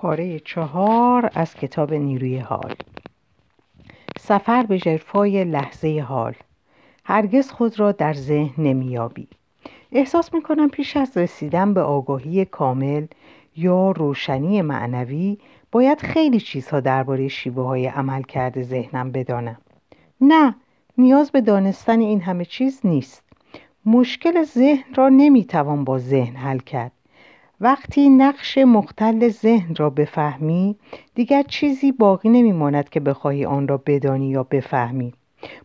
پاره چهار از کتاب نیروی حال. سفر به جرفای لحظه حال. هرگز خود را در ذهن نمیابی احساس می‌کنم پیش از رسیدن به آگاهی کامل یا روشنی معنوی باید خیلی چیزها درباره شیوه های عمل کرده ذهنم بدانم. نه نیاز به دانستن این همه چیز نیست. مشکل ذهن را نمی‌توان با ذهن حل کرد. وقتی نقش مختل ذهن را بفهمی دیگر چیزی باقی نمیماند که بخواهی آن را بدانی یا بفهمی.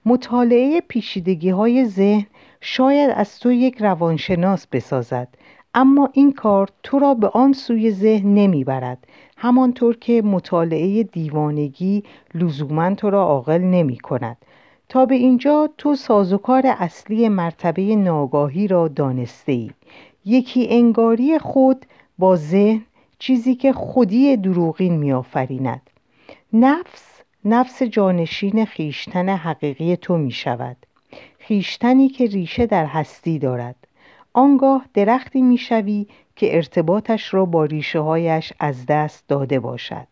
مطالعه پیشیدگی های ذهن شاید از تو یک روانشناس بسازد اما این کار تو را به آن سوی ذهن نمی‌برد. همانطور که مطالعه دیوانگی لزوما تو را عاقل نمی کند تا به اینجا تو سازوکار اصلی مرتبه ناگاهی را دانسته ای یکی انگاری خود با ذهن چیزی که خودی دروغین میآفریند. نفس نفس جانشین خیشتن حقیقی تو می شود خیشتنی که ریشه در هستی دارد. آنگاه درختی می‌شوی که ارتباطش را با ریشه هایش از دست داده باشد.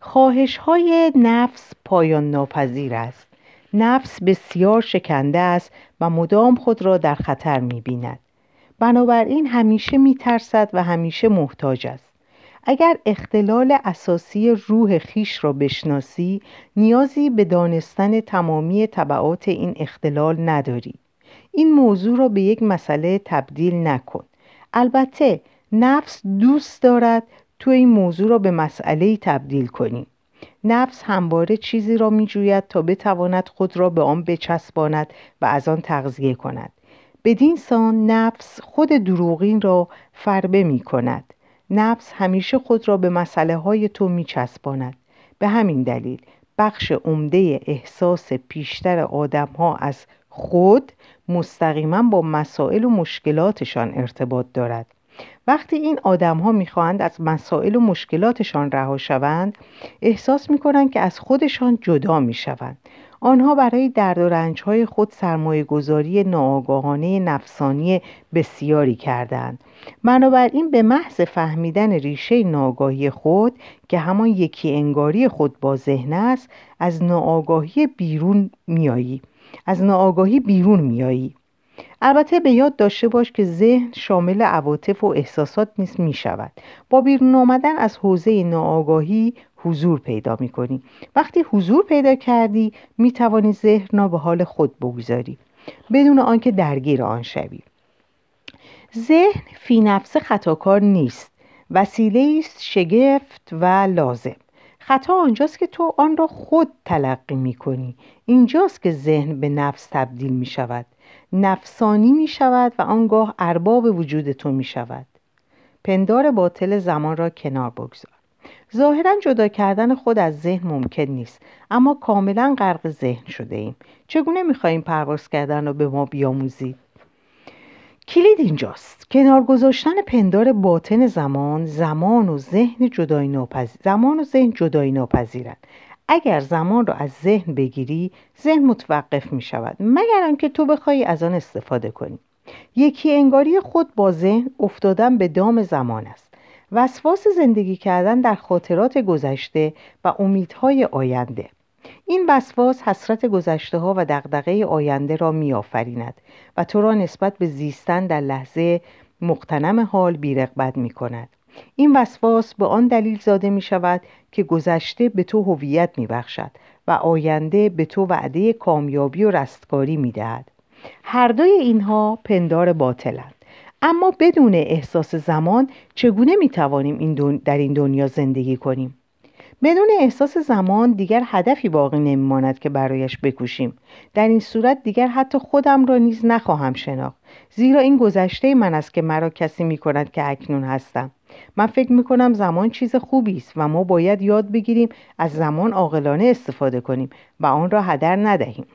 خواهش های نفس پایان ناپذیر است. نفس بسیار شکنده است و مدام خود را در خطر می بیند بنابراین همیشه می ترسد و همیشه محتاج است. اگر اختلال اساسی روح خیش را بشناسی نیازی به دانستن تمامی طبعات این اختلال نداری. این موضوع را به یک مسئله تبدیل نکن. البته نفس دوست دارد تو این موضوع را به مسئله تبدیل کنی. نفس همواره چیزی را می جوید تا بتواند خود را به آن بچسباند و از آن تغذیه کند. بدین سان نفس خود دروغین را فربه می کند نفس همیشه خود را به مسئله های تو می چسباند به همین دلیل بخش عمده احساس پیشتر آدم ها از خود مستقیما با مسائل و مشکلاتشان ارتباط دارد. وقتی این آدم ها می‌خواهند از مسائل و مشکلاتشان رها شوند احساس می‌کنند که از خودشان جدا می‌شوند. آنها برای درد و رنج های خود سرمایه گذاری ناآگاهانه نفسانی بسیاری کردند. بنابراین به محض فهمیدن ریشه ناآگاهی خود که همان یکی انگاری خود با ذهن است از ناآگاهی بیرون میایی از ناآگاهی بیرون میایی البته به یاد داشته باش که ذهن شامل عواطف و احساسات نیست می شود با بیرون آمدن از حوزه ناآگاهی حضور پیدا می کنی وقتی حضور پیدا کردی می توانی ذهن را به حال خود بگذاری بدون آنکه درگیر آن شوی. ذهن فی نفس خطاکار نیست. وسیله است شگفت و لازم. خطا آنجاست که تو آن را خود تلقی می کنی اینجاست که ذهن به نفس تبدیل می شود نفسانی می شود و آنگاه ارباب وجود تو می شود پندار باطل زمان را کنار بگذار. ظاهرا جدا کردن خود از ذهن ممکن نیست اما کاملا غرق ذهن شده ایم چگونه می خواهیم پرواز کردن را به ما بیاموزید؟ کلید اینجاست. کنار گذاشتن پندار باطن زمان زمان و ذهن جدای ناپذیر زمان و ذهن جدایی ناپذیرند. اگر زمان را از ذهن بگیری ذهن متوقف می شود مگر آنکه تو بخوای از آن استفاده کنی. یکی انگاری خود با ذهن افتادن به دام زمان است. وسواس زندگی کردن در خاطرات گذشته و امیدهای آینده. این وسواس حسرت گذشته ها و دغدغه آینده را میآفریند و تو را نسبت به زیستن در لحظه مقتنم حال بیرغبت می کند این وسواس به آن دلیل زاده می شود که گذشته به تو هویت می بخشد و آینده به تو وعده کامیابی و رستگاری می دهد. هر دوی اینها پندار باطلند. اما بدون احساس زمان چگونه می توانیم این در این دنیا زندگی کنیم؟ بدون احساس زمان دیگر هدفی باقی نمیماند که برایش بکوشیم. در این صورت دیگر حتی خودم را نیز نخواهم شناخت. زیرا این گذشته من است که مرا کسی می کند که اکنون هستم. من فکر می کنم زمان چیز خوبی است و ما باید یاد بگیریم از زمان عاقلانه استفاده کنیم و آن را هدر ندهیم.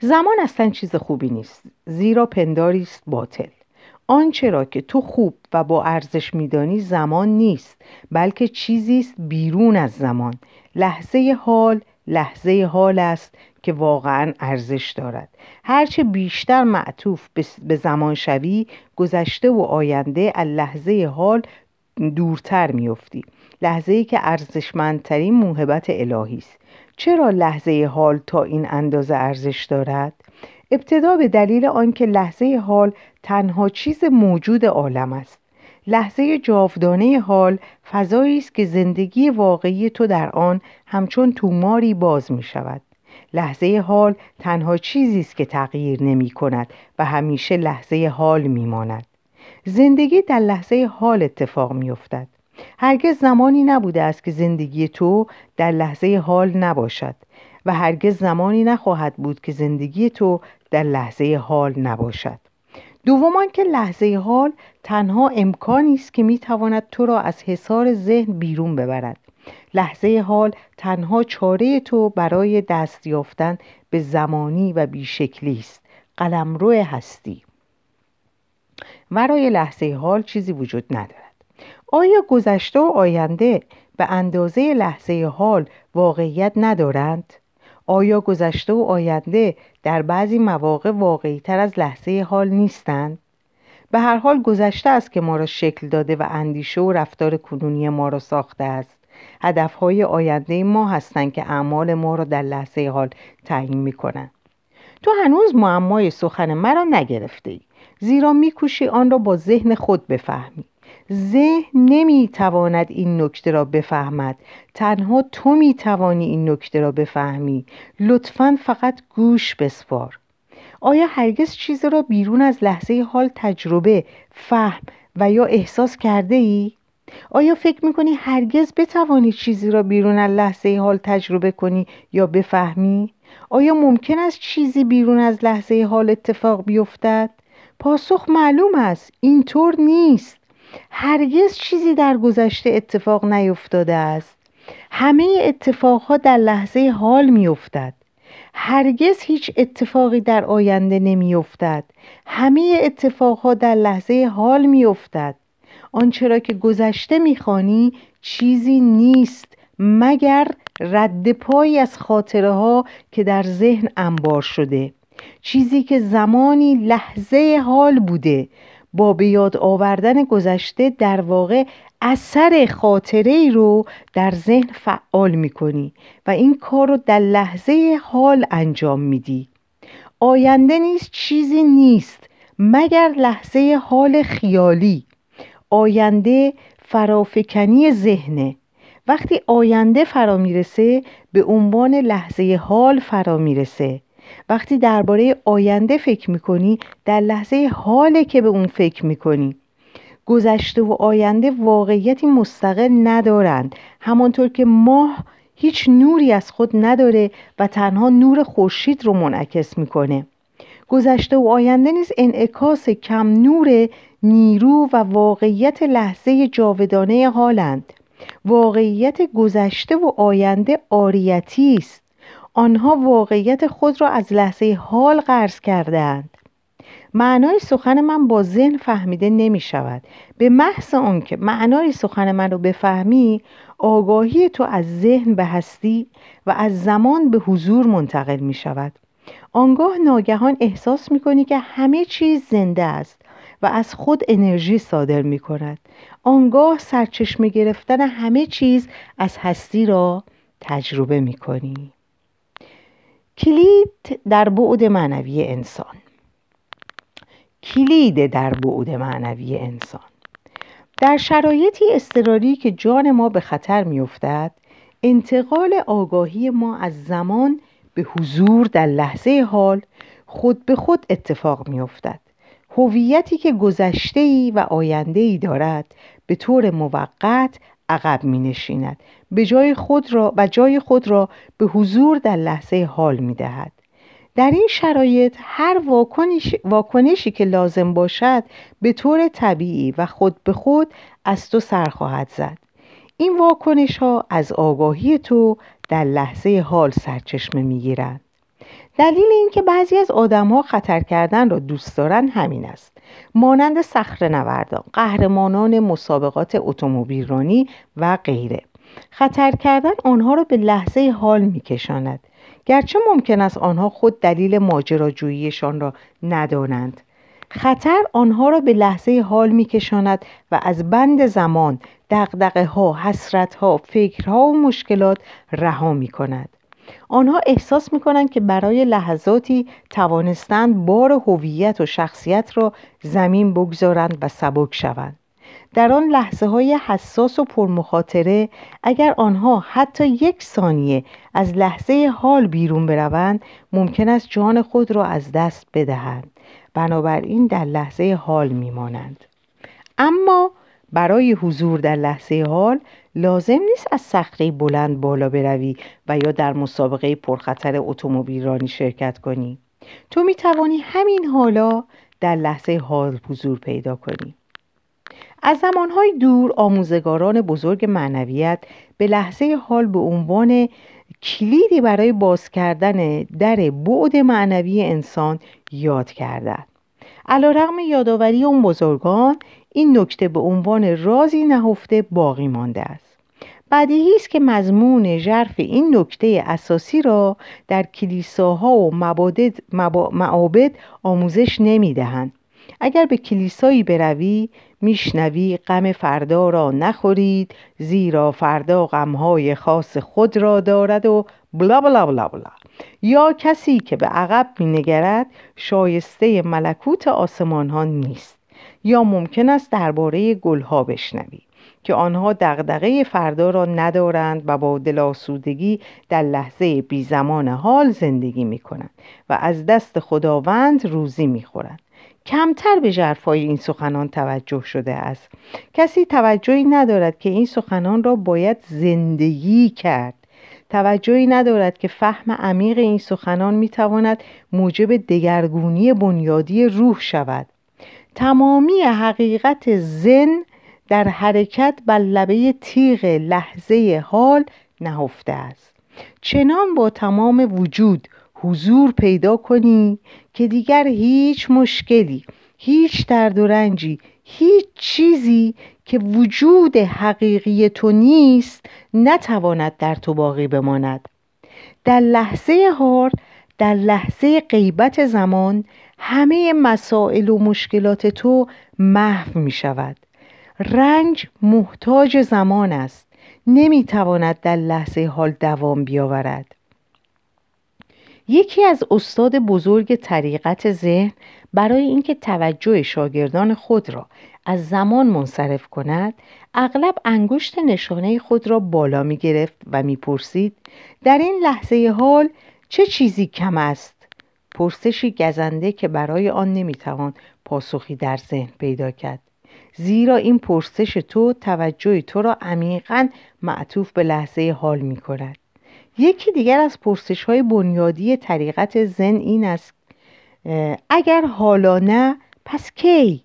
زمان اصلا چیز خوبی نیست زیرا پنداری است باطل. آنچه را که تو خوب و با ارزش میدانی زمان نیست بلکه چیزی است بیرون از زمان. لحظه حال لحظه حال است که واقعا ارزش دارد. هرچه بیشتر معطوف به زمان شوی گذشته و آینده از لحظه حال دورتر میافتی. لحظه ای که ارزشمندترین موهبت الهی است. چرا لحظه حال تا این اندازه ارزش دارد؟ ابتدا به دلیل آنکه لحظه حال تنها چیز موجود عالم است. لحظه جاودانه حال فضایی است که زندگی واقعی تو در آن همچون توماری باز می شود. لحظه حال تنها چیزی است که تغییر نمی کند و همیشه لحظه حال می ماند. زندگی در لحظه حال اتفاق می افتد. هرگز زمانی نبوده است که زندگی تو در لحظه حال نباشد و هرگز زمانی نخواهد بود که زندگی تو در لحظه حال نباشد. دومان که لحظه حال تنها امکانی است که می‌تواند تو را از حصار ذهن بیرون ببرد. لحظه حال تنها چاره تو برای دست یافتن به زمانی و بیشکلی است. قلمرو هستی. ورای لحظه حال چیزی وجود ندارد. آیا گذشته و آینده به اندازه لحظه حال واقعیت ندارند؟ آیا گذشته و آینده در بعضی مواقع واقعی تر از لحظه حال نیستند؟ به هر حال گذشته است که ما را شکل داده و اندیشه و رفتار کنونی ما را ساخته است. هدفهای آینده ما هستند که اعمال ما را در لحظه حال تعیین می کنند تو هنوز معمای سخن مرا نگرفته ای. زیرا میکوشی آن را با ذهن خود بفهمی. ذهن نمی‌تواند این نکته را بفهمد تنها تو می‌توانی این نکته را بفهمی لطفا فقط گوش بسپار آیا هرگز چیزی را بیرون از لحظه حال تجربه فهم و یا احساس کرده ای؟ آیا فکر می‌کنی هرگز بتوانی چیزی را بیرون از لحظه حال تجربه کنی یا بفهمی؟ آیا ممکن است چیزی بیرون از لحظه حال اتفاق بیفتد؟ پاسخ معلوم است اینطور نیست هرگز چیزی در گذشته اتفاق نیفتاده است. همه اتفاقها در لحظه حال میافتد. هرگز هیچ اتفاقی در آینده نمیافتد. همه اتفاقها در لحظه حال میافتد. آنچه را که گذشته می‌خوانی چیزی نیست مگر رد پایی از خاطره ها که در ذهن انبار شده. چیزی که زمانی لحظه حال بوده. با به یاد آوردن گذشته در واقع اثر خاطره ای رو در ذهن فعال می کنی و این کار رو در لحظه حال انجام میدی. آینده نیست چیزی نیست مگر لحظه حال خیالی. آینده فرافکنی ذهنه. وقتی آینده فرا می‌رسه به عنوان لحظه حال فرا می‌رسه. وقتی درباره آینده فکر می‌کنی در لحظه حاله که به اون فکر می‌کنی. گذشته و آینده واقعیتی مستقل ندارند. همانطور که ماه هیچ نوری از خود نداره و تنها نور خورشید رو منعکس می‌کنه. گذشته و آینده نیز انعکاس کم نور نیرو و واقعیت لحظه جاودانه حالند. واقعیت گذشته و آینده آریتی است. آنها واقعیت خود را از لحظه حال قرض کردند معنای سخن من با ذهن فهمیده نمی شود. به محض آنکه معنای سخن من رو بفهمی آگاهی تو از ذهن به هستی و از زمان به حضور منتقل می شود. آنگاه ناگهان احساس می کنی که همه چیز زنده است و از خود انرژی صادر می کند. آنگاه سرچشمه گرفتن همه چیز از هستی را تجربه می کنی. کلید در بعد معنوی انسان. کلید در بعد معنوی انسان. در شرایطی اضطراری که جان ما به خطر میافتد انتقال آگاهی ما از زمان به حضور در لحظه حال خود به خود اتفاق میافتد. هویتی که گذشته و آینده ای دارد به طور موقت عقب می نشیند. به جای خود را و جای خود را به حضور در لحظه حال می دهد. در این شرایط هر واکنش، واکنشی که لازم باشد به طور طبیعی و خود به خود از تو سر خواهد زد. این واکنش ها از آگاهی تو در لحظه حال سرچشمه می گیرند. دلیل اینکه بعضی از آدمها خطر کردن را دوست دارند همین است. مانند صخره نوردان قهرمانان مسابقات اتومبیلرانی و غیره. خطر کردن آنها را به لحظه حال میکشاند. گرچه ممکن است آنها خود دلیل ماجراجوییشان را ندانند. خطر آنها را به لحظه حال میکشاند و از بند زمان دقدقه ها حسرت ها فکرها و مشکلات رها می کند آنها احساس می کنند که برای لحظاتی توانستند بار هویت و شخصیت را زمین بگذارند و سبک شوند. در آن لحظه های حساس و پرمخاطره اگر آنها حتی یک ثانیه از لحظه حال بیرون بروند ممکن است جان خود را از دست بدهند. بنابراین در لحظه حال میمانند. اما برای حضور در لحظه حال لازم نیست از صخره بلند بالا بروی و یا در مسابقه پرخطر اتومبیل رانی شرکت کنی. تو می توانی همین حالا در لحظه حال حضور پیدا کنی. از زمانهای دور آموزگاران بزرگ معنویت به لحظه حال به عنوان کلیدی برای باز کردن در بعد معنوی انسان یاد کردند. علیرغم یادآوری اون بزرگان این نکته به عنوان رازی نهفته باقی مانده است. بدیهی است که مضمون ژرف این نکته اساسی را در کلیساها و معابد آموزش نمی‌دهند. اگر به کلیسایی بروی میشنوی غم فردا را نخورید زیرا فردا غمهای خاص خود را دارد و بلا بلا بلا بلا یا کسی که به عقب مینگرد شایسته ملکوت آسمان ها نیست یا ممکن است درباره گلها بشنوی که آنها دغدغه فردا را ندارند و با دلاسودگی در لحظه بی زمان حال زندگی می کنند و از دست خداوند روزی می خورند. کمتر به جرفای این سخنان توجه شده است. کسی توجهی ندارد که این سخنان را باید زندگی کرد. توجهی ندارد که فهم عمیق این سخنان می تواند موجب دگرگونی بنیادی روح شود. تمامی حقیقت زن در حرکت بر لبه تیغ لحظه حال نهفته است. چنان با تمام وجود حضور پیدا کنی که دیگر هیچ مشکلی هیچ درد و رنجی هیچ چیزی که وجود حقیقی تو نیست نتواند در تو باقی بماند. در لحظه حال در لحظه غیبت زمان همه مسائل و مشکلات تو محو می شود. رنج محتاج زمان است. نمی‌تواند در لحظه حال دوام بیاورد. یکی از استاد بزرگ طریقت ذهن برای اینکه توجه شاگردان خود را از زمان منصرف کند اغلب انگشت نشانه خود را بالا می گرفت و می پرسید در این لحظه حال چه چیزی کم است؟ پرسشی گزنده که برای آن نمی‌توان پاسخی در ذهن پیدا کرد زیرا این پرسش تو توجه تو را عمیقا معطوف به لحظه حال می کند یکی دیگر از پرسش های بنیادی طریقت زن این است اگر حالا نه پس کی؟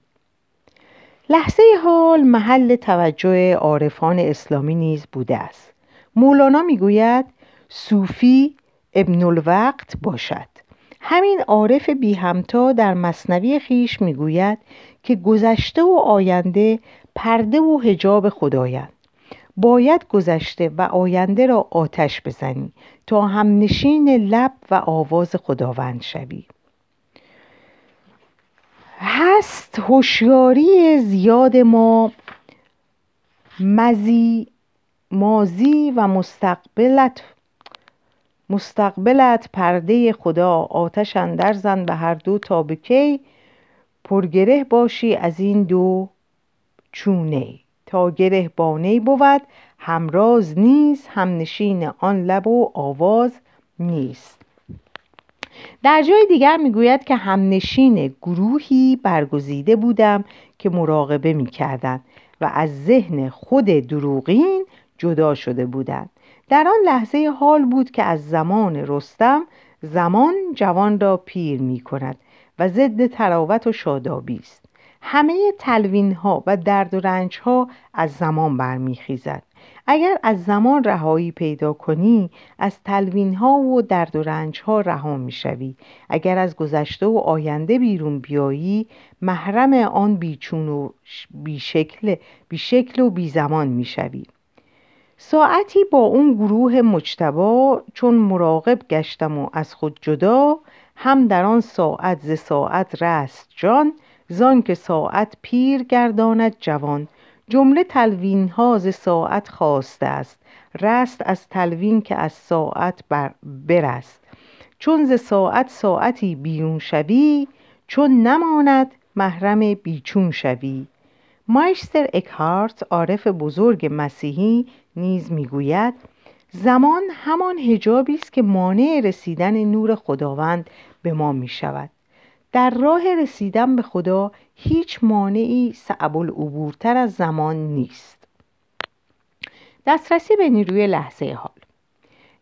لحظه حال محل توجه عارفان اسلامی نیز بوده است. مولانا می‌گوید صوفی ابن الوقت باشد. همین عارف بی همتا در مصنوی خیش می‌گوید که گذشته و آینده پرده و هجاب خدایند. باید گذشته و آینده را آتش بزنی تا هم نشین لب و آواز خداوند شوی. هست هوشیاری زیاد ما مزی مازی و مستقبلت مستقبلت پرده خدا. آتش اندر زن به هر دو تا به کی پرگره باشی از این دو چونه. تا گره بانه بود همراز نیست هم نشین آن لب و آواز نیست. در جای دیگر می‌گوید که همنشین گروهی برگزیده بودم که مراقبه می‌کردند و از ذهن خود دروغین جدا شده بودند. در آن لحظه حال بود که از زمان رستم زمان جوان را پیر می کند و ضد تراوت و شادابی است. همه تلوین ها و درد و رنج ها از زمان برمیخیزد. اگر از زمان رهایی پیدا کنی از تلوین ها و درد و رنج ها رها می‌شوی. اگر از گذشته و آینده بیرون بیایی محرم آن بیچون و بیشکل, بیشکل و بی زمان می‌شوی. ساعتی با اون گروه مجتبا چون مراقب گشتم و از خود جدا هم در آن ساعت ز ساعت رست جان زان که ساعت پیر گرداند جوان. جمله تلوین ها ز ساعت خواسته است. رست از تلوین که از ساعت بر برست. چون ز ساعت ساعتی بیرون شوی چون نماند محرم بیچون شوی. مایستر اکهارت عارف بزرگ مسیحی نیز می‌گوید زمان همان هجابی است که مانع رسیدن نور خداوند به ما می شود در راه رسیدن به خدا هیچ مانعی صعب العبورتر از زمان نیست. دسترسی به نیروی لحظه حال.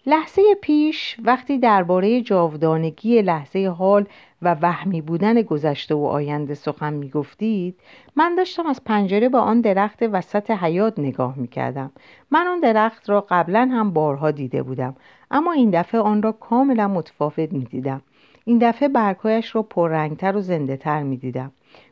لحظه پیش وقتی درباره جاودانگی لحظه حال و وهمی بودن گذشته و آینده سخن می گفتید من داشتم از پنجره به آن درخت وسط حیات نگاه می کردم من آن درخت را قبلا هم بارها دیده بودم اما این دفعه آن را کاملا متفاوت می دیدم این دفعه برگهایش را پررنگتر و زنده تر می دیدم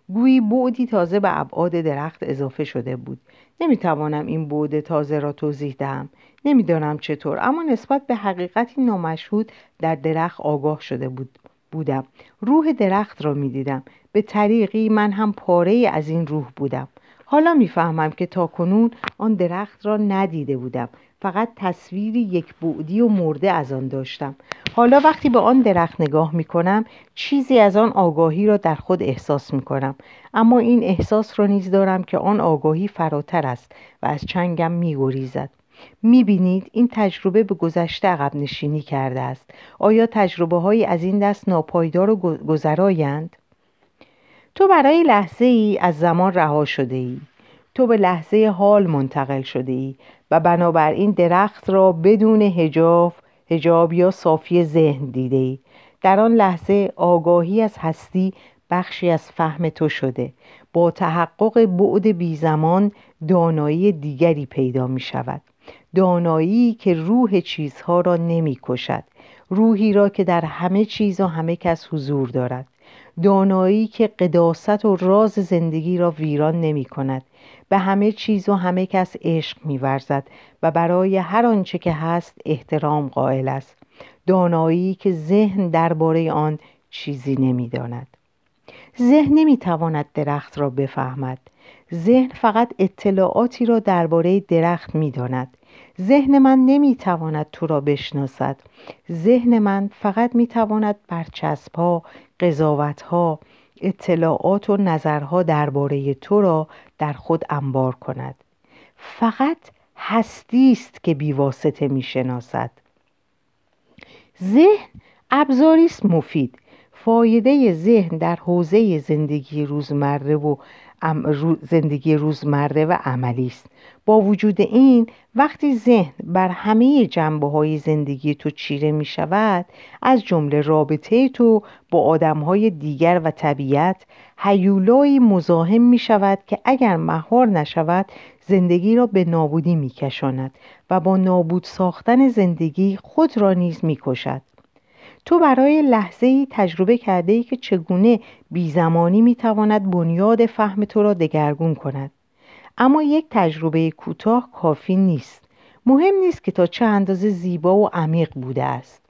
گویی بعدی تازه به ابعاد درخت اضافه شده بود. نمی‌توانم این بعد تازه را توضیح دهم. نمی‌دانم چطور اما نسبت به حقیقتی نامشهود در درخت آگاه شده بود بودم. روح درخت را می‌دیدم. به طریقی من هم پاره از این روح بودم. حالا می‌فهمم که تا کنون آن درخت را ندیده بودم. فقط تصویری یک بعدی و مرده از آن داشتم. حالا وقتی به آن درخت نگاه می کنم چیزی از آن آگاهی را در خود احساس می کنم اما این احساس را نیز دارم که آن آگاهی فراتر است و از چنگم می گریزد می بینید این تجربه به گذشته عقب نشینی کرده است. آیا تجربه های از این دست ناپایدار و گذرایند؟ تو برای لحظه ای از زمان رها شده ای تو به لحظه حال منتقل شده ای و بنابراین درخت را بدون هجاب هجاب یا صافی ذهن دیده ای در آن لحظه آگاهی از هستی بخشی از فهم تو شده. با تحقق بعد بی زمان دانایی دیگری پیدا می شود. دانایی که روح چیزها را نمی کشد. روحی را که در همه چیز و همه کس حضور دارد. دانایی که قداست و راز زندگی را ویران نمی کند. به همه چیز و همه کس عشق میورزد و برای هر آنچه که هست احترام قائل است. دانایی که ذهن درباره آن چیزی نمی‌داند. ذهن نمی‌تواند درخت را بفهمد. ذهن فقط اطلاعاتی را درباره درخت می‌داند. ذهن من نمی‌تواند تو را بشناسد. ذهن من فقط می‌تواند برچسبها قضاوتها اطلاعات و نظرها درباره تو را در خود انبار کند. فقط هستی است که بیواسطه می‌شناسد. ذهن ابزاری است مفید. فایده ذهن در حوزه زندگی روزمره و زندگی روزمره و عملی است. با وجود این وقتی ذهن بر همه جنبه های زندگی تو چیره می شود از جمله رابطه تو با آدم های دیگر و طبیعت هیولایی مزاحم می شود که اگر مهار نشود زندگی را به نابودی می کشاند و با نابود ساختن زندگی خود را نیز می کشد تو برای لحظه ای تجربه کرده ای که چگونه بیزمانی می تواند بنیاد فهم تو را دگرگون کند. اما یک تجربه کوتاه کافی نیست. مهم نیست که تا چه اندازه زیبا و عمیق بوده است.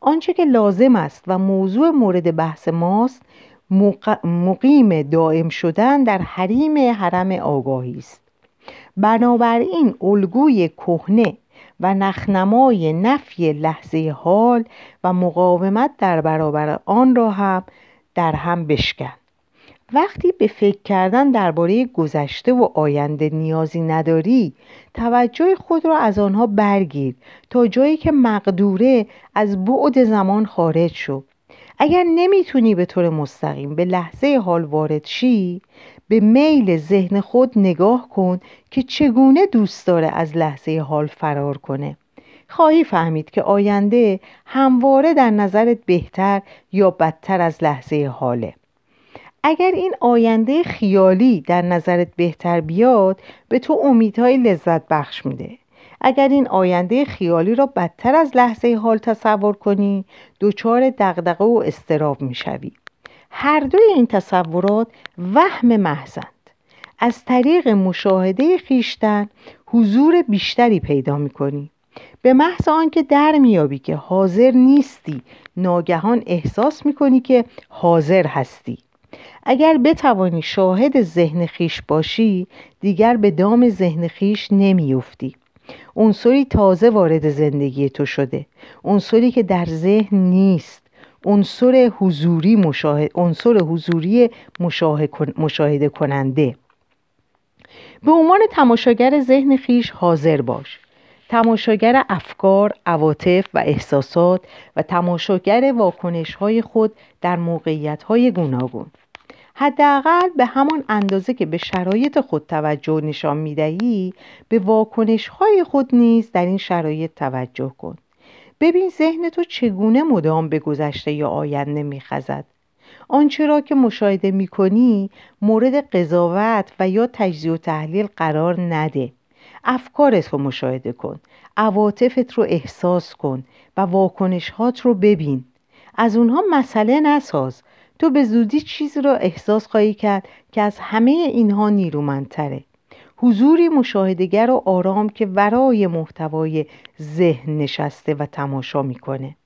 آنچه که لازم است و موضوع مورد بحث ماست مقیم دائم شدن در حریم حرم آگاهی است. بنابراین الگوی کهنه و نخنمای نفی لحظه حال و مقاومت در برابر آن را هم در هم بشکن. وقتی به فکر کردن درباره گذشته و آینده نیازی نداری توجه خود را از آنها برگیر تا جایی که مقدوره از بعد زمان خارج شو. اگر نمی‌تونی به طور مستقیم به لحظه حال وارد شی به میل ذهن خود نگاه کن که چگونه دوست داره از لحظه حال فرار کنه. خواهی فهمید که آینده همواره در نظرت بهتر یا بدتر از لحظه حاله. اگر این آینده خیالی در نظرت بهتر بیاد به تو امیدهای لذت بخش میده. اگر این آینده خیالی را بدتر از لحظه حال تصور کنی دچار دغدغه و استراب می‌شوی. هر دوی این تصورات وهم محضند. از طریق مشاهده خیشتن حضور بیشتری پیدا می‌کنی. به محض آنکه در میابی که حاضر نیستی ناگهان احساس می‌کنی که حاضر هستی. اگر بتوانی شاهد ذهن خیش باشی دیگر به دام ذهن خیش نمیافتی عنصری تازه وارد زندگی تو شده. عنصری که در ذهن نیست. عنصر حضوری مشاهد عنصر حضوری مشاهده کننده. به عنوان تماشاگر ذهن خیش حاضر باش. تماشاگر افکار، عواطف و احساسات و تماشاگر واکنش های خود در موقعیت های گوناگون. حداقل به همان اندازه که به شرایط خود توجه نشان می‌دهی به واکنش های خود نیز در این شرایط توجه کن. ببین ذهن تو چگونه مدام به گذشته یا آینده میخزد. آنچه را که مشاهده می‌کنی مورد قضاوت و یا تجزیه و تحلیل قرار نده. افکارت رو مشاهده کن عواطفت رو احساس کن و واکنشهات رو ببین. از اونها مسئله نساز. تو به زودی چیزی را احساس خواهی کرد که از همه اینها نیرومندتره. حضوری مشاهدگر و آرام که ورای محتوای ذهن نشسته و تماشا می‌کنه.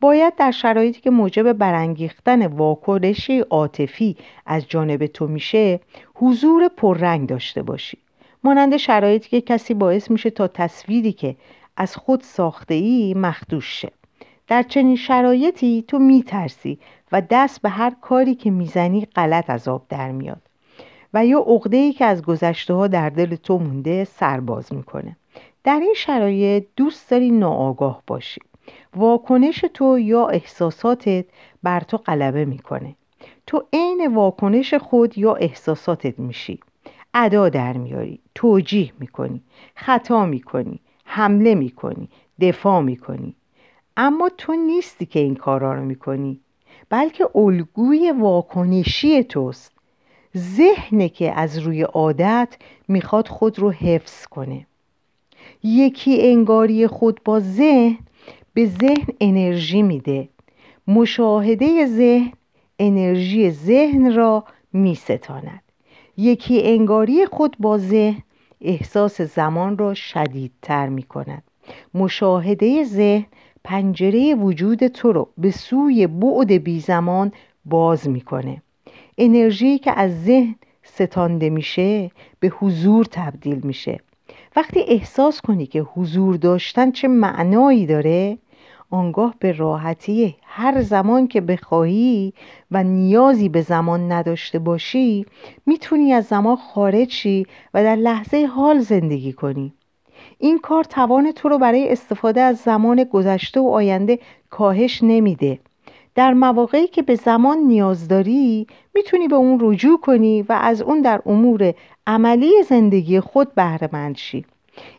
باید در شرایطی که موجب برانگیختن واکنشی عاطفی از جانب تو میشه حضور پررنگ داشته باشی. مانند شرایطی که کسی باعث میشه تا تصویری که از خود ساخته ای مخدوش شه. در چنین شرایطی تو میترسی و دست به هر کاری که می‌زنی غلط از در میاد. و یا عقده ای که از گذشته ها در دل تو مونده سرباز می‌کنه. در این شرایط دوست داری ناآگاه باشی. واکنش تو یا احساساتت بر تو غلبه می‌کنه. تو عین واکنش خود یا احساساتت میشی. ادا در میاری توجیه می‌کنی خطا می‌کنی حمله می‌کنی دفاع می‌کنی. اما تو نیستی که این کارا رو می‌کنی. بلکه الگوی واکنشی توست. ذهنه که از روی عادت می‌خواد خود رو حفظ کنه. یکی انگاری خود با ذهن به ذهن انرژی میده. مشاهده ذهن انرژی ذهن را میستاند. یکی انگاری خود با ذهن احساس زمان را شدیدتر می کند مشاهده ذهن پنجره وجود تو رو به سوی بعد بی زمان باز می‌کنه. انرژی که از ذهن ستانده میشه به حضور تبدیل میشه. وقتی احساس کنی که حضور داشتن چه معنایی داره آنگاه به راحتی هر زمان که بخواهی و نیازی به زمان نداشته باشی می‌تونی از زمان خارج شی و در لحظه حال زندگی کنی. این کار توان تو رو برای استفاده از زمان گذشته و آینده کاهش نمیده. در مواقعی که به زمان نیاز داری می‌تونی به اون رجوع کنی و از اون در امور عملی زندگی خود بهره مند شی.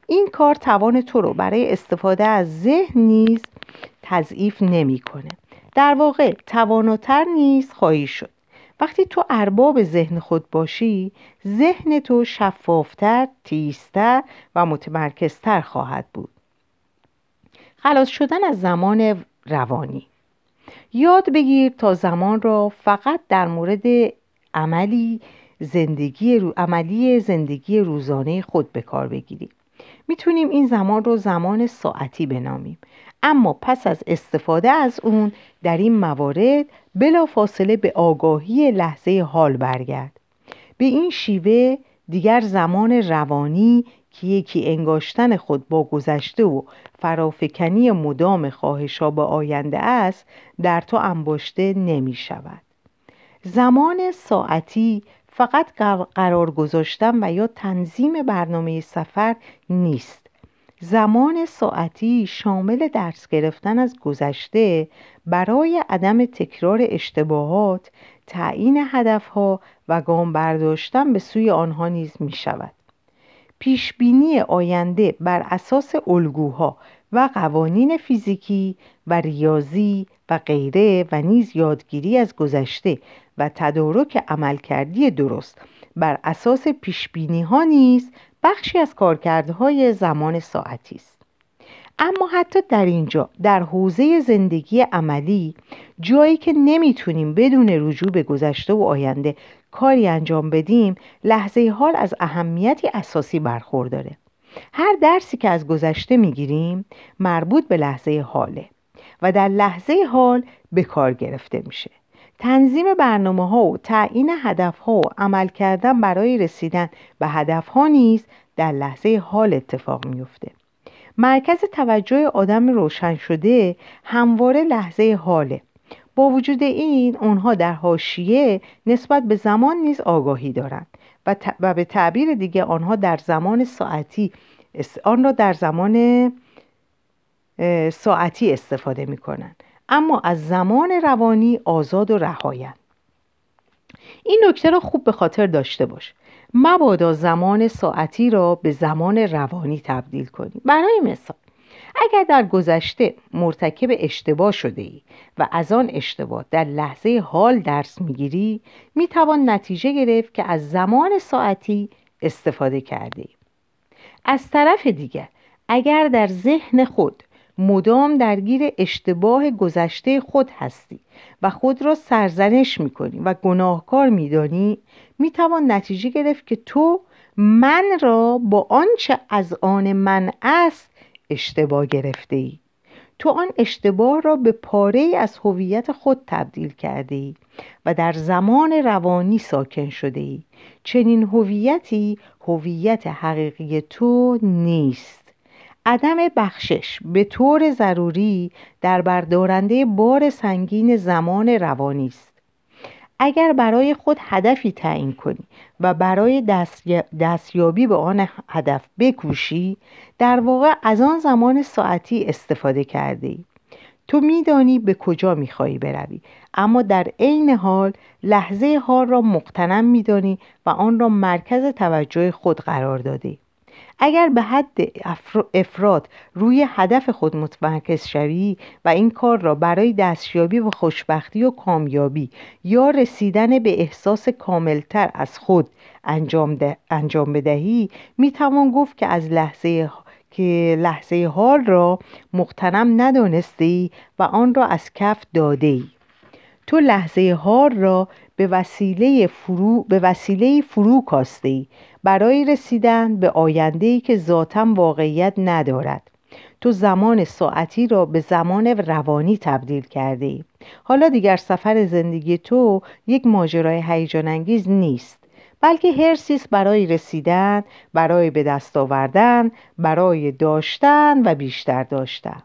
این کار توان تو رو برای استفاده از ذهن نیز تضعیف نمی‌کنه. در واقع تواناتر نیز خواهی شد. وقتی تو ارباب ذهن خود باشی ذهن تو شفافتر، تیزتر و متمرکزتر خواهد بود. خلاص شدن از زمان روانی. یاد بگیر تا زمان را فقط در مورد عملی زندگی رو... عملی زندگی روزانه خود به کار بگیری. می‌تونیم این زمان رو زمان ساعتی بنامیم. اما پس از استفاده از اون در این موارد بلا فاصله به آگاهی لحظه حال برگرد. به این شیوه دیگر زمان روانی که یکی انگاشتن خود با گذشته و فرافکنی مدام خواهشا به آینده است در تو انباشته نمی شود. زمان ساعتی فقط قرار گذاشتن و یا تنظیم برنامه سفر نیست. زمان ساعتی شامل درس گرفتن از گذشته برای عدم تکرار اشتباهات تعیین هدفها و گام برداشتن به سوی آنها نیز می شود. پیشبینی آینده بر اساس الگوها و قوانین فیزیکی و ریاضی و غیره و نیز یادگیری از گذشته و تدارک عملکردی درست. بر اساس پیشبینی ها نیز بخشی از کارکردهای زمان ساعتی است. اما حتی در اینجا در حوزه زندگی عملی جایی که نمی‌تونیم بدون رجوع به گذشته و آینده کاری انجام بدیم لحظه حال از اهمیتی اساسی برخورداره هر درسی که از گذشته می‌گیریم مربوط به لحظه حاله و در لحظه حال به کار گرفته میشه. تنظیم برنامه ها و تعیین هدف ها و عمل کردن برای رسیدن به هدف ها نیز در لحظه حال اتفاق میفته مرکز توجه آدم روشن شده همواره لحظه حاله. با وجود این آنها در حاشیه نسبت به زمان نیز آگاهی دارند و, و به تعبیر دیگه آنها در زمان ساعتی آن را در زمان ساعتی استفاده می کنند اما از زمان روانی آزاد و رهایند. این نکته را خوب به خاطر داشته باش. مبادا زمان ساعتی را به زمان روانی تبدیل کنی. برای مثال اگر در گذشته مرتکب اشتباه شده ای و از آن اشتباه در لحظه حال درس می‌گیری می‌توان نتیجه گرفت که از زمان ساعتی استفاده کرده ای. از طرف دیگر اگر در ذهن خود مدام درگیر اشتباه گذشته خود هستی و خود را سرزنش می‌کنی و گناهکار میدانی می‌توان نتیجه گرفت که تو من را با آنچه از آن من است اشتباه گرفته ای تو آن اشتباه را به پاره از هویت خود تبدیل کرده ای و در زمان روانی ساکن شده ای چنین هویتی هویت حقیقی تو نیست. عدم بخشش به طور ضروری در بردارنده بار سنگین زمان روانی است. اگر برای خود هدفی تعیین کنی و برای دستیابی به آن هدف بکوشی در واقع از آن زمان ساعتی استفاده کرده ای. تو میدانی به کجا می‌خواهی بروی اما در عین حال لحظه حال را مقتنم میدانی و آن را مرکز توجه خود قرار داده اگر به حد افراد روی هدف خود متمرکز شوی و این کار را برای دستیابی و خوشبختی و کامیابی یا رسیدن به احساس کاملتر از خود انجام, انجام بدهی می توان گفت که از لحظه که لحظه حال را مقتنم ندانسته و آن را از کف داده ای. تو لحظه حال را به وسیله فرو, به وسیله فرو کاسته ای برای رسیدن به ای که ذاتا واقعیت ندارد. تو زمان ساعتی را به زمان روانی تبدیل کرده ای. حالا دیگر سفر زندگی تو یک ماجرای هیجان انگیز نیست بلکه هرسیس برای رسیدن برای به دست آوردن برای داشتن و بیشتر داشتن.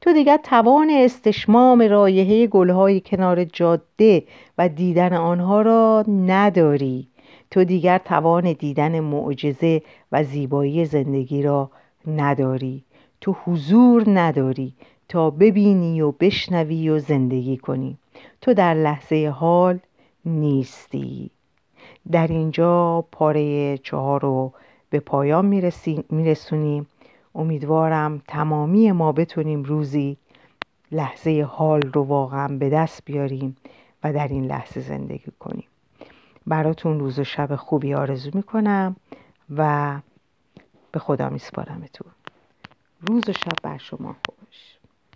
تو دیگر توان استشمام رایحه گلهای کنار جاده و دیدن آنها را نداری. تو دیگر توان دیدن معجزه و زیبایی زندگی را نداری. تو حضور نداری تا ببینی و بشنوی و زندگی کنی. تو در لحظه حال نیستی. در اینجا پاره چهار رو به پایان میرسونیم امیدوارم تمامی ما بتونیم روزی لحظه حال رو واقعا به دست بیاریم و در این لحظه زندگی کنیم. براتون روز و شب خوبی آرزو می‌کنم و به خدا میسپارمتون. روز و شب بر شما خوش.